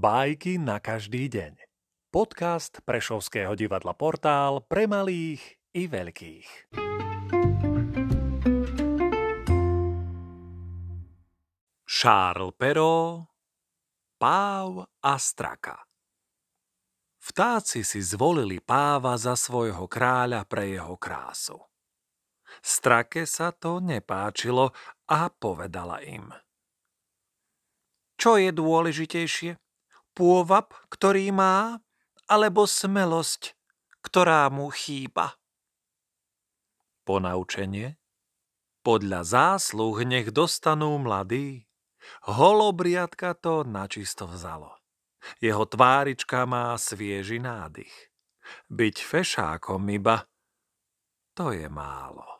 Bajky na každý deň. Podcast Prešovského divadla Portál pre malých i veľkých. Charles Perrault Páv a straka Vtáci si zvolili páva za svojho kráľa pre jeho krásu. Strake sa to nepáčilo a povedala im. Čo je dôležitejšie? Pôvab, ktorý má, alebo smelosť, ktorá mu chýba. Ponaučenie? Podľa zásluh nech dostanú mladí. Holobriadka to načisto vzalo. Jeho tvárička má svieži nádych. Byť fešákom iba, to je málo.